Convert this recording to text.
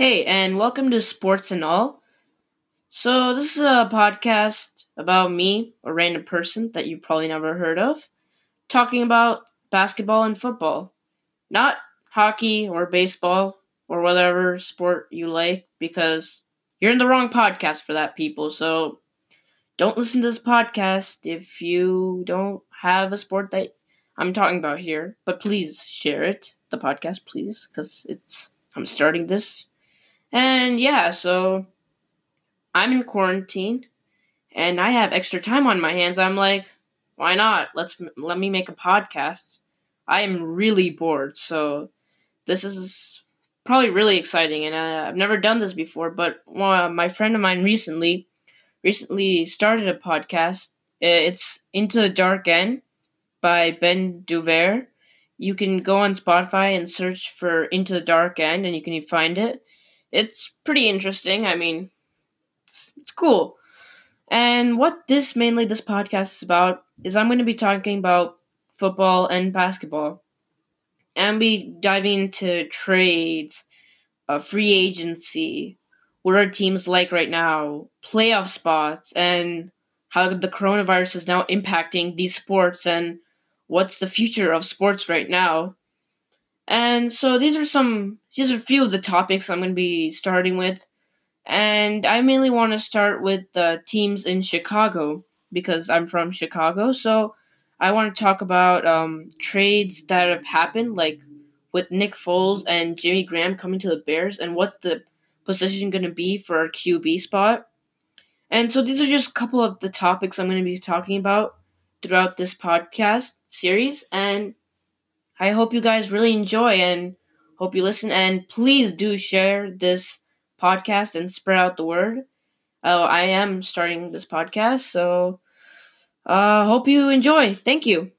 Hey, and welcome to Sports and All. So, this is a podcast about me, a random person that you probably never heard of, talking about basketball and football. Not hockey or baseball or whatever sport you like, because you're in the wrong podcast for that, people. So, don't listen to this podcast if you don't have a sport that I'm talking about here. But please share it, the podcast, please, because it's. I'm starting this and yeah, so I'm in quarantine and I have extra time on my hands. I'm like, why not? Let's let me make a podcast. I am really bored, so this is probably really exciting and uh, I've never done this before, but my friend of mine recently recently started a podcast. It's Into the Dark End by Ben Duver. You can go on Spotify and search for Into the Dark End and you can find it it's pretty interesting. I mean, it's, it's cool. And what this mainly this podcast is about is I'm going to be talking about football and basketball. And be diving into trades, uh, free agency, what are teams like right now, playoff spots, and how the coronavirus is now impacting these sports and what's the future of sports right now. And so these are some these are a few of the topics I'm going to be starting with. And I mainly want to start with the teams in Chicago because I'm from Chicago. So I want to talk about um, trades that have happened, like with Nick Foles and Jimmy Graham coming to the Bears, and what's the position going to be for our QB spot. And so these are just a couple of the topics I'm going to be talking about throughout this podcast series. And I hope you guys really enjoy and hope you listen. And please do share this podcast and spread out the word. Oh, I am starting this podcast, so uh, hope you enjoy. Thank you.